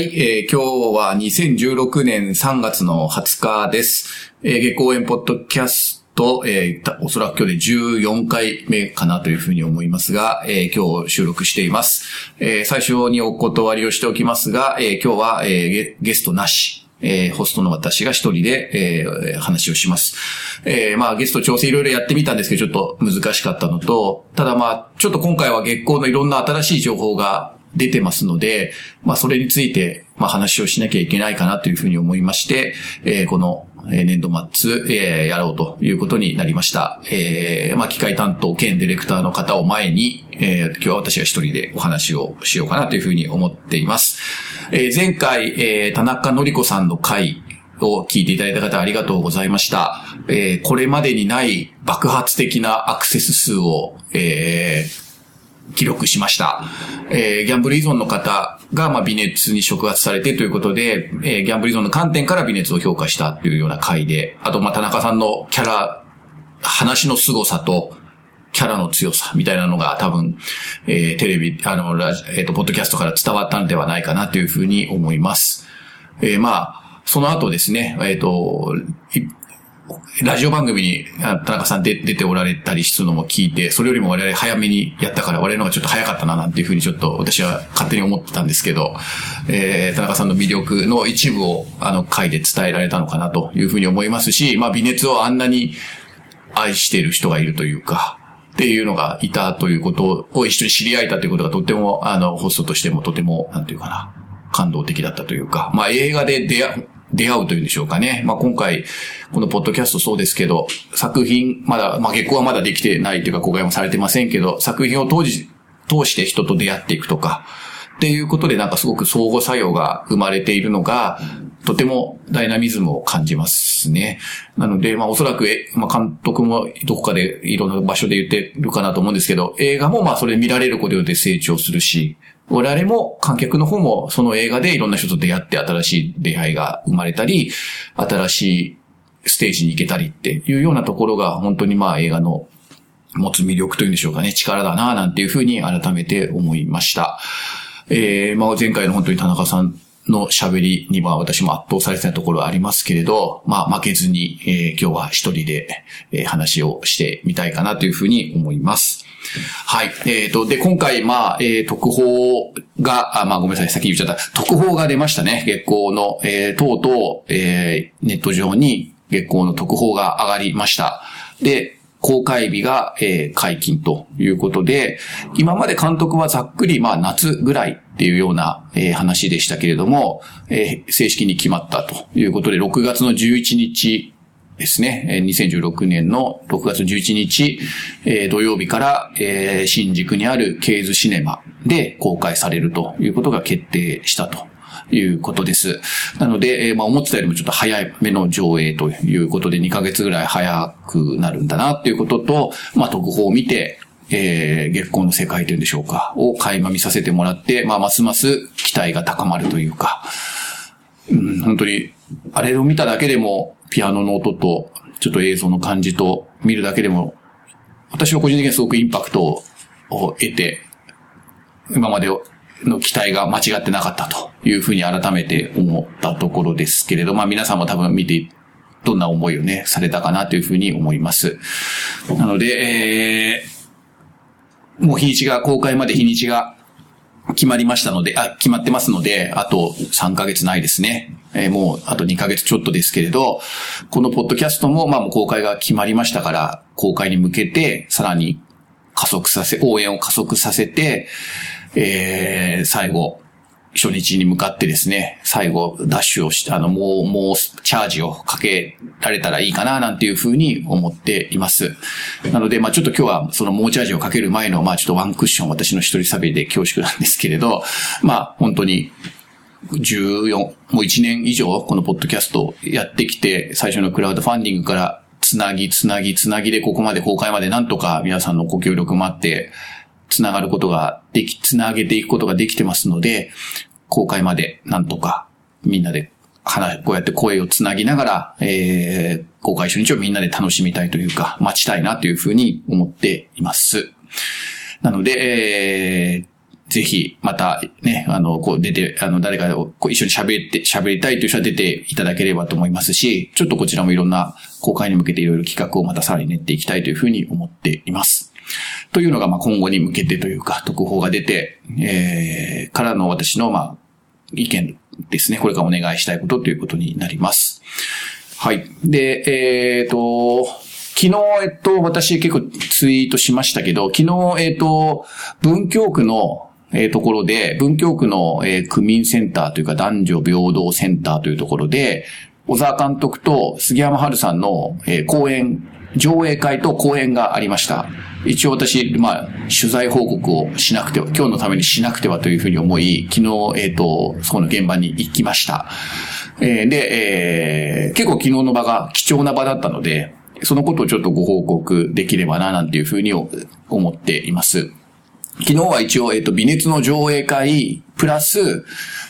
はい、えー今日は2016年3月の20日です。えー、月光園ポッドキャスト、えーおそらく今日で14回目かなというふうに思いますが、えー今日収録しています。えー最初にお断りをしておきますが、えー今日は、えーゲゲストなし。えーホストの私が一人で、えー話をします。えーまあ、ゲスト調整いろいろやってみたんですけど、ちょっと難しかったのと、ただまあ、ちょっと今回は月光のいろんな新しい情報が出てますので、まあ、それについて、まあ、話をしなきゃいけないかなというふうに思いまして、えーこの、え年度末、えーやろうということになりました。えーまあ、機械担当兼ディレクターの方を前に、えー今日は私が一人でお話をしようかなというふうに思っています。えー前回、えー田中のり子さんの回を聞いていただいた方ありがとうございました。えーこれまでにない爆発的なアクセス数を、えー記録しました。えーギャンブル依存の方が、まあ、微熱に触発されてということで、えーギャンブル依存の観点から微熱を評価したというような回で、あと、まあ、田中さんのキャラ、話の凄さと、キャラの強さみたいなのが多分、えーテレビ、あの、ラジえっ、と、ポッドキャストから伝わったんではないかなというふうに思います。えーまあ、その後ですね、えっ、と、ラジオ番組に田中さんで出ておられたりするのも聞いて、それよりも我々早めにやったから我々の方がちょっと早かったななんていうふうにちょっと私は勝手に思ってたんですけど、えー、田中さんの魅力の一部をあの回で伝えられたのかなというふうに思いますし、まあ微熱をあんなに愛している人がいるというか、っていうのがいたということを一緒に知り合えたということがとても、あの、ホストとしてもとても、なんていうかな、感動的だったというか、まあ映画で出会う、出会うというんでしょうかね。まあ今回、このポッドキャストそうですけど、作品、まだ、まあ結婚はまだできてないというか公開もされてませんけど、作品を当時、通して人と出会っていくとか、っていうことでなんかすごく相互作用が生まれているのが、とてもダイナミズムを感じますね。なので、まあおそらく、まあ監督もどこかでいろんな場所で言ってるかなと思うんですけど、映画もまあそれ見られることで成長するし、我々も観客の方もその映画でいろんな人と出会って新しい出会いが生まれたり、新しいステージに行けたりっていうようなところが本当にまあ映画の持つ魅力というんでしょうかね、力だな、なんていうふうに改めて思いました。えー、まあ前回の本当に田中さんの喋りには私も圧倒されてたところはありますけれど、まあ負けずに、えー今日は一人で、えー話をしてみたいかなというふうに思います。はい。えっ、と、で、今回、まあ、えー特報が、あ、まあ、ごめんなさい、先に言っちゃった。特報が出ましたね。月光の、えーとうとう、えーネット上に月光の特報が上がりました。で、公開日が、えー解禁ということで、今まで監督はざっくり、まあ、夏ぐらいっていうような、えー話でしたけれども、えー正式に決まったということで、6月の11日ですね。2016年の6月11日、えー土曜日から、えー新宿にあるケーズシネマで公開されるということが決定したと。いうことです。なので、えーまあ思ってたよりもちょっと早めの上映ということで2ヶ月ぐらい早くなるんだなっていうことと、まあ特報を見て、えー月光の世界というんでしょうか、を垣間見させてもらって、まあますます期待が高まるというか、うん、本当に、あれを見ただけでも、ピアノの音と、ちょっと映像の感じと、見るだけでも、私は個人的にはすごくインパクトを得て、今までの期待が間違ってなかったというふうに改めて思ったところですけれど、まあ皆さんも多分見て、どんな思いをね、されたかなというふうに思います。なので、えー、もう日にちが、公開まで日にちが決まりましたので、あ、決まってますので、あと3ヶ月ないですね。えーもうあと2ヶ月ちょっとですけれど、このポッドキャストも、まあもう公開が決まりましたから、公開に向けて、さらに加速させ、応援を加速させて、えー、最後、初日に向かってですね、最後、ダッシュをして、あの、もう、もう、チャージをかけられたらいいかな、なんていうふうに思っています。なので、まあちょっと今日は、その、もうチャージをかける前の、まあちょっとワンクッション、私の一人喋りで恐縮なんですけれど、まあ本当に、14、もう1年以上このポッドキャストをやってきて、最初のクラウドファンディングからつなぎつなぎつなぎでここまで公開までなんとか皆さんのご協力もあって、つながることができ、つなげていくことができてますので、公開までなんとかみんなで話、こうやって声をつなぎながら、えー、公開初日をみんなで楽しみたいというか、待ちたいなというふうに思っています。なので、えー、ぜひ、またね、あの、こう出て、あの、誰かこう一緒に喋って、喋りたいという人は出ていただければと思いますし、ちょっとこちらもいろんな公開に向けていろいろ企画をまたさらに練っていきたいというふうに思っています。というのが、ま、今後に向けてというか、特報が出て、えー、からの私の、まあ、意見ですね。これからお願いしたいことということになります。はい。で、えっ、ー、と、昨日、えっと、私結構ツイートしましたけど、昨日、えっと、文京区のえー、ところで、文京区の、えー、区民センターというか男女平等センターというところで、小沢監督と杉山春さんの、えー、講演、上映会と講演がありました。一応私、まあ、取材報告をしなくては、今日のためにしなくてはというふうに思い、昨日、えっ、ー、と、そこの現場に行きました。えー、で、えー、結構昨日の場が貴重な場だったので、そのことをちょっとご報告できればな、なんていうふうに思っています。昨日は一応、えっ、と、微熱の上映会、プラス、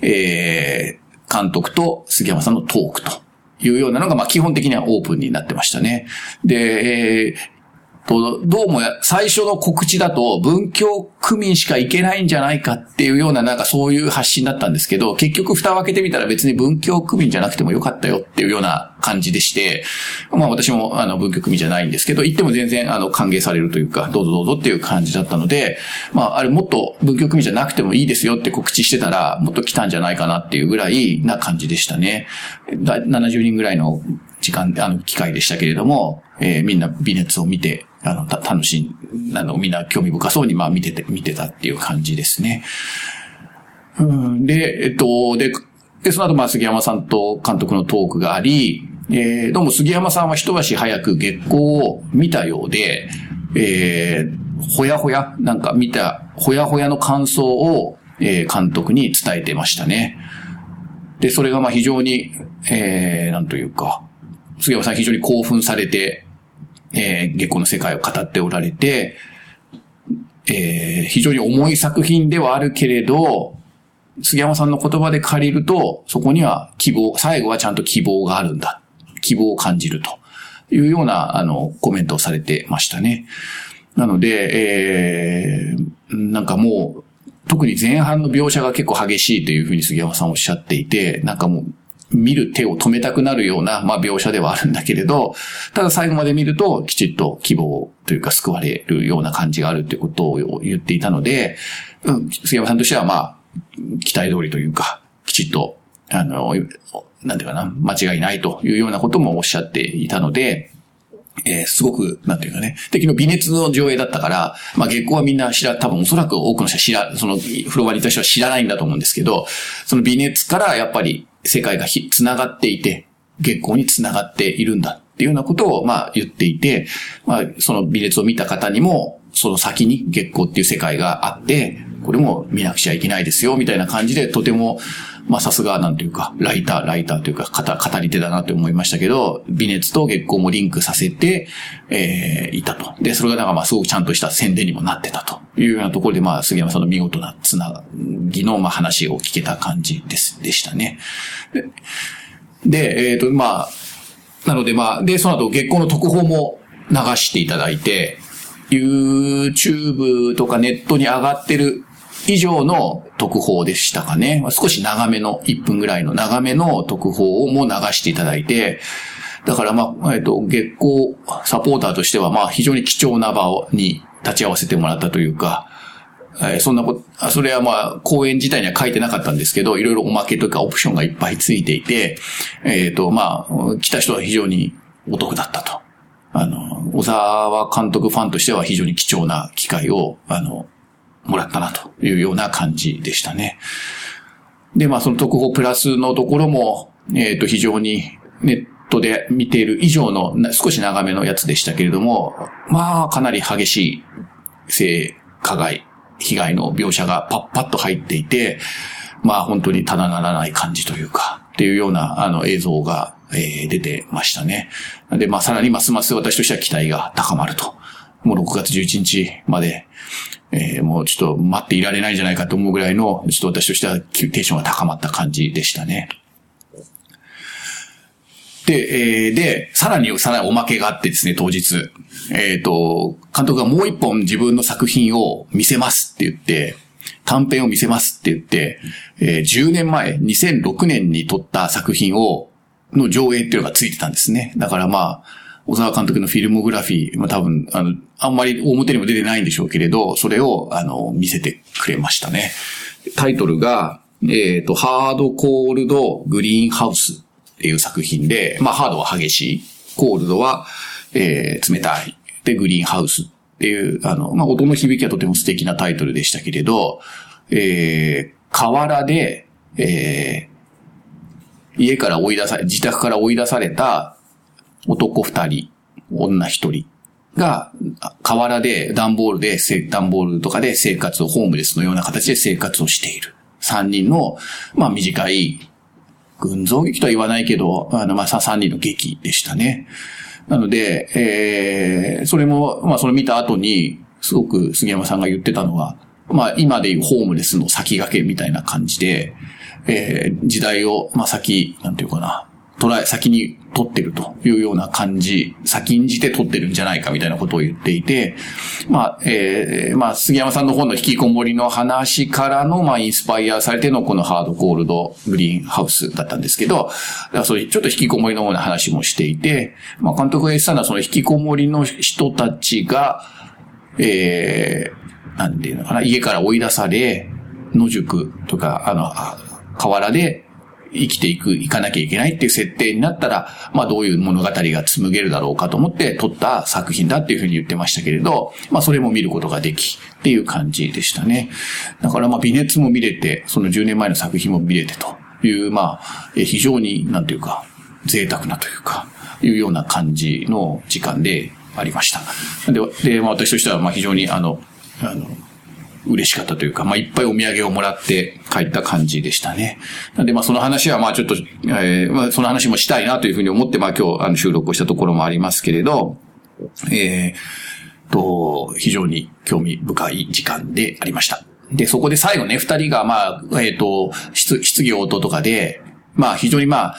えー、監督と杉山さんのトークというようなのが、まあ、基本的にはオープンになってましたね。で、えーと、どうも最初の告知だと文教区民しか行けないんじゃないかっていうようななんかそういう発信だったんですけど、結局蓋を開けてみたら別に文教区民じゃなくてもよかったよっていうような感じでして、まあ私もあの文教区民じゃないんですけど、行っても全然あの歓迎されるというか、どうぞどうぞっていう感じだったので、まああれもっと文教区民じゃなくてもいいですよって告知してたら、もっと来たんじゃないかなっていうぐらいな感じでしたね。70人ぐらいの時間、あの、機会でしたけれども、えー、みんな微熱を見て、あの、た、楽しい、あの、みんな興味深そうに、まあ見てて、見てたっていう感じですね。うん、で、えっと、で、で、その後、まあ、杉山さんと監督のトークがあり、えー、どうも杉山さんは一足早く月光を見たようで、えー、ほやほや、なんか見た、ほやほやの感想を、えー、監督に伝えてましたね。で、それがまあ非常に、えー、なんというか、杉山さん非常に興奮されて、えー、月光の世界を語っておられて、えー、非常に重い作品ではあるけれど、杉山さんの言葉で借りると、そこには希望、最後はちゃんと希望があるんだ。希望を感じるというような、あの、コメントをされてましたね。なので、えー、なんかもう、特に前半の描写が結構激しいというふうに杉山さんおっしゃっていて、なんかもう、見る手を止めたくなるような、まあ、描写ではあるんだけれど、ただ最後まで見ると、きちっと希望というか救われるような感じがあるということを言っていたので、うん、杉山さんとしては、まあ、期待通りというか、きちっと、あの、なんていうかな、間違いないというようなこともおっしゃっていたので、えー、すごく、なんていうかね、敵の微熱の上映だったから、まあ月光はみんな知ら、多分おそらく多くの人は知ら、その風呂場にいた人は知らないんだと思うんですけど、その微熱からやっぱり世界がひ、繋がっていて、月光に繋がっているんだっていうようなことを、まあ言っていて、まあその美列を見た方にも、その先に月光っていう世界があって、これも見なくちゃいけないですよ、みたいな感じで、とても、まあさすがなんていうか、ライター、ライターというか、語り手だなって思いましたけど、微熱と月光もリンクさせて、えー、いたと。で、それがなんかまあすごくちゃんとした宣伝にもなってたというようなところで、まあ杉山さんの見事なつなぎのまあ話を聞けた感じです、でしたね。で、でえっ、ー、と、まあ、なのでまあ、で、その後月光の特報も流していただいて、YouTube とかネットに上がってる以上の特報でしたかね。少し長めの、1分ぐらいの長めの特報をも流していただいて、だからまあ、えっと、月光サポーターとしてはまあ非常に貴重な場に立ち会わせてもらったというか、えー、そんなこと、それはまあ、公演自体には書いてなかったんですけど、いろいろおまけとかオプションがいっぱいついていて、えっ、ー、と、まあ、来た人は非常にお得だったと。あの、小沢監督ファンとしては非常に貴重な機会を、あの、もらったなというような感じでしたね。で、まあその特報プラスのところも、えっ、ー、と、非常にネットで見ている以上の少し長めのやつでしたけれども、まあかなり激しい性加害、被害の描写がパッパッと入っていて、まあ本当にただならない感じというか、っていうようなあの映像が、えー、出てましたね。で、まあさらにますます私としては期待が高まると。もう6月11日まで、えー、もうちょっと待っていられないんじゃないかと思うぐらいの、ちょっと私としてはテンションが高まった感じでしたね。で、えー、で、さらに、さらにおまけがあってですね、当日。えっ、ー、と、監督がもう一本自分の作品を見せますって言って、短編を見せますって言って、えー、10年前、2006年に撮った作品を、の上映っていうのがついてたんですね。だからまあ、小沢監督のフィルモグラフィー、まあ多分、あの、あんまり表にも出てないんでしょうけれど、それを、あの、見せてくれましたね。タイトルが、えっ、ー、と、ハードコールドグリーンハウスっていう作品で、まあハードは激しい、コールドは、えー、冷たい。で、グリーンハウスっていう、あの、まあ音の響きはとても素敵なタイトルでしたけれど、えー、河原で、えー、家から追い出され、自宅から追い出された男二人、女一人が、河原で段ボールで、段ボールとかで生活を、ホームレスのような形で生活をしている。三人の、まあ短い、群像劇とは言わないけど、あの、まあ三人の劇でしたね。なので、えー、それも、まあそれ見た後に、すごく杉山さんが言ってたのは、まあ今でいうホームレスの先駆けみたいな感じで、えー、時代を、まあ先、なんていうかな、捉え、先に取ってるというような感じ、先んじて取ってるんじゃないかみたいなことを言っていて、まあ、えー、まあ、杉山さんの本の引きこもりの話からの、まあ、インスパイアされてのこのハードコールドグリーンハウスだったんですけど、そういうちょっと引きこもりのような話もしていて、まあ、監督が言ってたのはその引きこもりの人たちが、えー、なんていうのかな、家から追い出され、野宿とか、あの、河原で生きていく、行かなきゃいけないっていう設定になったら、まあどういう物語が紡げるだろうかと思って撮った作品だっていうふうに言ってましたけれど、まあそれも見ることができっていう感じでしたね。だからまあ微熱も見れて、その10年前の作品も見れてという、まあ、非常になんていうか、贅沢なというか、いうような感じの時間でありました。で、でまあ私としてはまあ非常にあの、あの、嬉しかったというか、まあ、いっぱいお土産をもらって帰った感じでしたね。なんで、まあ、その話は、まあ、ちょっと、えー、まあ、その話もしたいなというふうに思って、まあ、今日、あの、収録をしたところもありますけれど、えー、と、非常に興味深い時間でありました。で、そこで最後ね、二人が、まあ、えっ、ー、と、質、質疑応答とかで、まあ非常にまあ、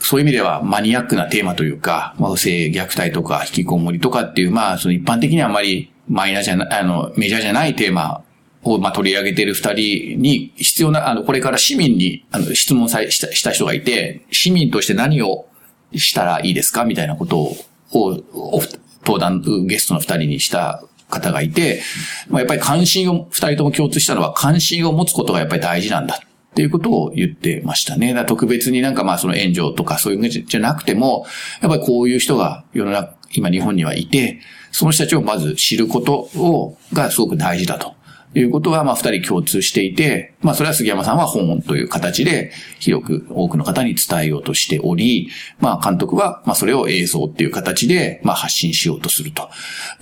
そういう意味ではマニアックなテーマというか、まあ、性虐待とか引きこもりとかっていう、まあ、その一般的にはあまりマイナーじゃな、あの、メジャーじゃないテーマを、まあ、取り上げている二人に必要な、あの、これから市民に、あの、質問さしたした人がいて、市民として何をしたらいいですか？みたいなことを、を、登壇、ゲストの二人にした方がいて、まあ、やっぱり関心を、二人とも共通したのは関心を持つことがやっぱり大事なんだ。っていうことを言ってましたね。だ特別になんかまあその援助とかそういうじゃなくても、やっぱりこういう人が世の中、今日本にはいて、その人たちをまず知ることを、がすごく大事だと。いうことは、まあ、二人共通していて、まあ、それは杉山さんは本という形で、広く多くの方に伝えようとしており、まあ、監督は、まあ、それを映像っていう形で、まあ、発信しようとすると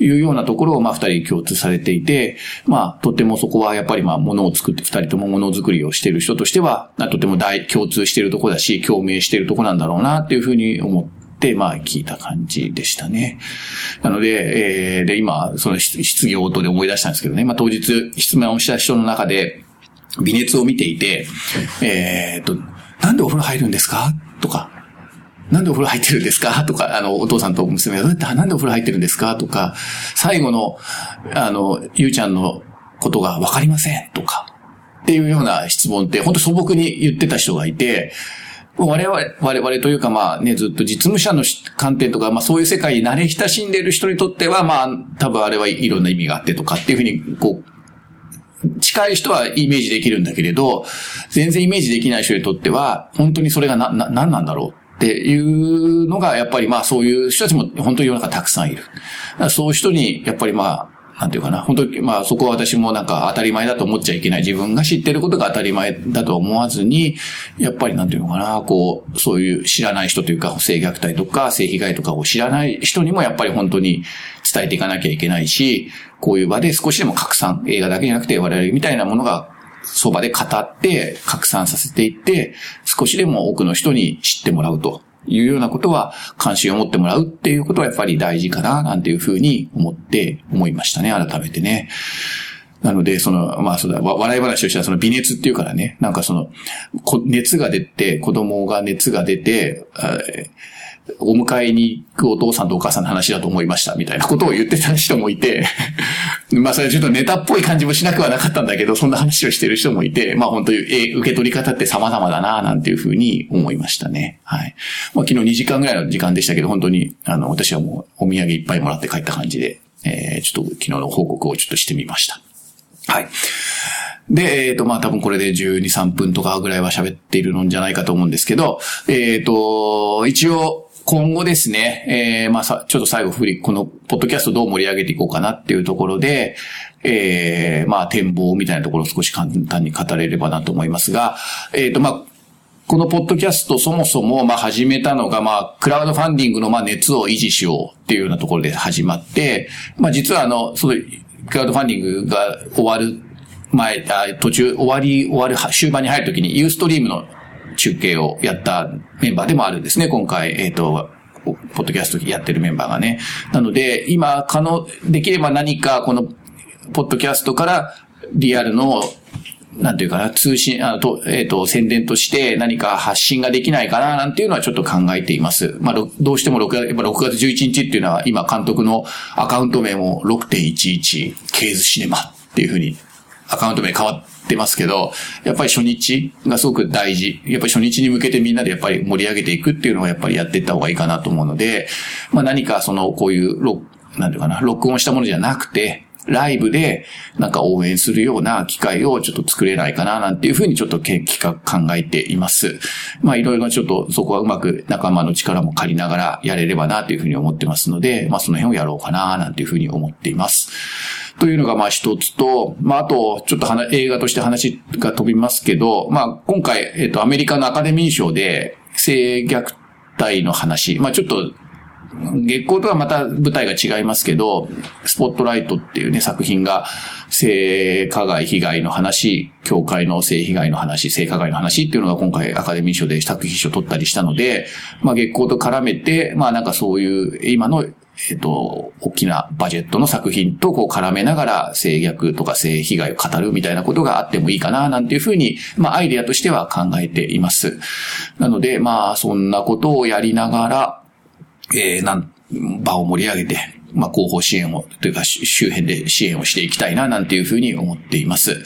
いうようなところを、まあ、二人共通されていて、まあ、とてもそこはやっぱり、まあ、ものを作って、二人ともものづくりをしている人としては、とても大、共通しているところだし、共鳴しているところなんだろうな、っていうふうに思って、ってまあ、聞いた感じでしたね。なので、えー、で、今、その質疑応答で思い出したんですけどね、まあ、当日質問をした人の中で、微熱を見ていて、えー、と、なんでお風呂入るんですか？とか、なんでお風呂入ってるんですか？とか、あの、お父さんと娘がどうやってなんでお風呂入ってるんですか？とか、最後の、あの、ゆうちゃんのことがわかりませんとか、っていうような質問って、本当素朴に言ってた人がいて、我々、我々というかまあね、ずっと実務者の観点とか、まあそういう世界に慣れ親しんでいる人にとっては、まあ多分あれはいろんな意味があってとかっていうふうに、こう、近い人はイメージできるんだけれど、全然イメージできない人にとっては、本当にそれがな、な、何なんだろうっていうのが、やっぱりまあそういう人たちも本当に世の中たくさんいる。そういう人に、やっぱりまあ、なんていうかな、本当に、まあそこは私もなんか当たり前だと思っちゃいけない。自分が知ってることが当たり前だと思わずに、やっぱりなんていうのかな、こう、そういう知らない人というか、性虐待とか性被害とかを知らない人にもやっぱり本当に伝えていかなきゃいけないし、こういう場で少しでも拡散、映画だけじゃなくて我々みたいなものがそばで語って拡散させていって、少しでも多くの人に知ってもらうと。いうようなことは関心を持ってもらうっていうことはやっぱり大事かな、なんていうふうに思って思いましたね、改めてね。なので、その、まあそうだ、笑い話としてはその微熱っていうからね、なんかその、熱が出て、子供が熱が出て、お迎えに行くお父さんとお母さんの話だと思いました、みたいなことを言ってた人もいて まあそれちょっとネタっぽい感じもしなくはなかったんだけど、そんな話をしてる人もいて、まあ本当に、え受け取り方って様々だな、なんていうふうに思いましたね。はい。まあ昨日2時間ぐらいの時間でしたけど、本当に、あの、私はもうお土産いっぱいもらって帰った感じで、えー、ちょっと昨日の報告をちょっとしてみました。はい。で、えっ、ー、と、まあ、多分これで12、3分とかぐらいは喋っているのんじゃないかと思うんですけど、えっ、ー、と、一応、今後ですね、えー、まあさ、ちょっと最後振り、この、ポッドキャストどう盛り上げていこうかなっていうところで、えー、まあ、展望みたいなところを少し簡単に語れればなと思いますが、えっ、ー、と、まあ、このポッドキャストそもそも、まあ、始めたのが、まあ、クラウドファンディングの、まあ、熱を維持しようっていうようなところで始まって、まあ、実はあの、その、クラウドファンディングが終わる前、あ途中、終わり、終わる、終盤に入るときに、ユーストリームの中継をやったメンバーでもあるんですね、今回、えっ、ー、と、ポッドキャストやってるメンバーがね。なので、今、可能、できれば何か、この、ポッドキャストからリアルの、なんていうかな、通信、あと、えっ、ー、と、宣伝として何か発信ができないかな、なんていうのはちょっと考えています。まあ、どうしても6月、やっぱ6月11日っていうのは、今監督のアカウント名も6.11ケーズシネマっていうふうにアカウント名変わってますけど、やっぱり初日がすごく大事。やっぱり初日に向けてみんなでやっぱり盛り上げていくっていうのをやっぱりやっていった方がいいかなと思うので、まあ何かその、こういう、なんていうかな、録音したものじゃなくて、ライブでなんか応援するような機会をちょっと作れないかななんていうふうにちょっと企画考えています。まあいろいろちょっとそこはうまく仲間の力も借りながらやれればなというふうに思ってますので、まあその辺をやろうかななんていうふうに思っています。というのがまあ一つと、まああと、ちょっと映画として話が飛びますけど、まあ今回、えっと、アメリカのアカデミー賞で性虐待の話、まあちょっと月光とはまた舞台が違いますけど、スポットライトっていうね、作品が、性加害被害の話、教会の性被害の話、性加害の話っていうのが今回アカデミー賞で作品賞を取ったりしたので、まあ月光と絡めて、まあなんかそういう今のえっ、と、大きなバジェットの作品とこう絡めながら性虐とか性被害を語るみたいなことがあってもいいかな、なんていうふうに、まあアイデアとしては考えています。なので、まあそんなことをやりながら、えー、なん、場を盛り上げて、まあ、広報支援を、というか周辺で支援をしていきたいな、なんていうふうに思っています。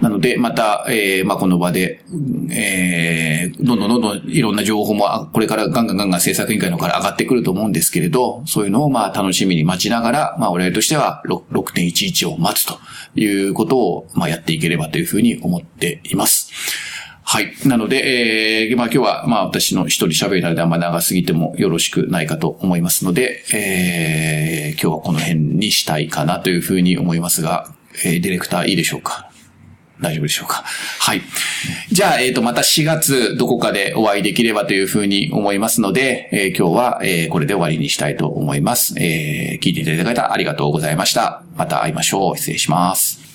なので、また、えー、まあ、この場で、えー、どんどんどんどんいろんな情報も、これからガンガンガンガン制作委員会の方から上がってくると思うんですけれど、そういうのをま、楽しみに待ちながら、まあ、我々としては6.11を待つということを、ま、やっていければというふうに思っています。はい。なので、えー、まあ今日は、まあ私の一人喋りなのであんま長すぎてもよろしくないかと思いますので、えー、今日はこの辺にしたいかなというふうに思いますが、えー、ディレクターいいでしょうか？大丈夫でしょうか？はい。じゃあ、えっ、ー、と、また4月どこかでお会いできればというふうに思いますので、えー、今日は、えー、これで終わりにしたいと思います。えー、聞いていただいた方ありがとうございました。また会いましょう。失礼します。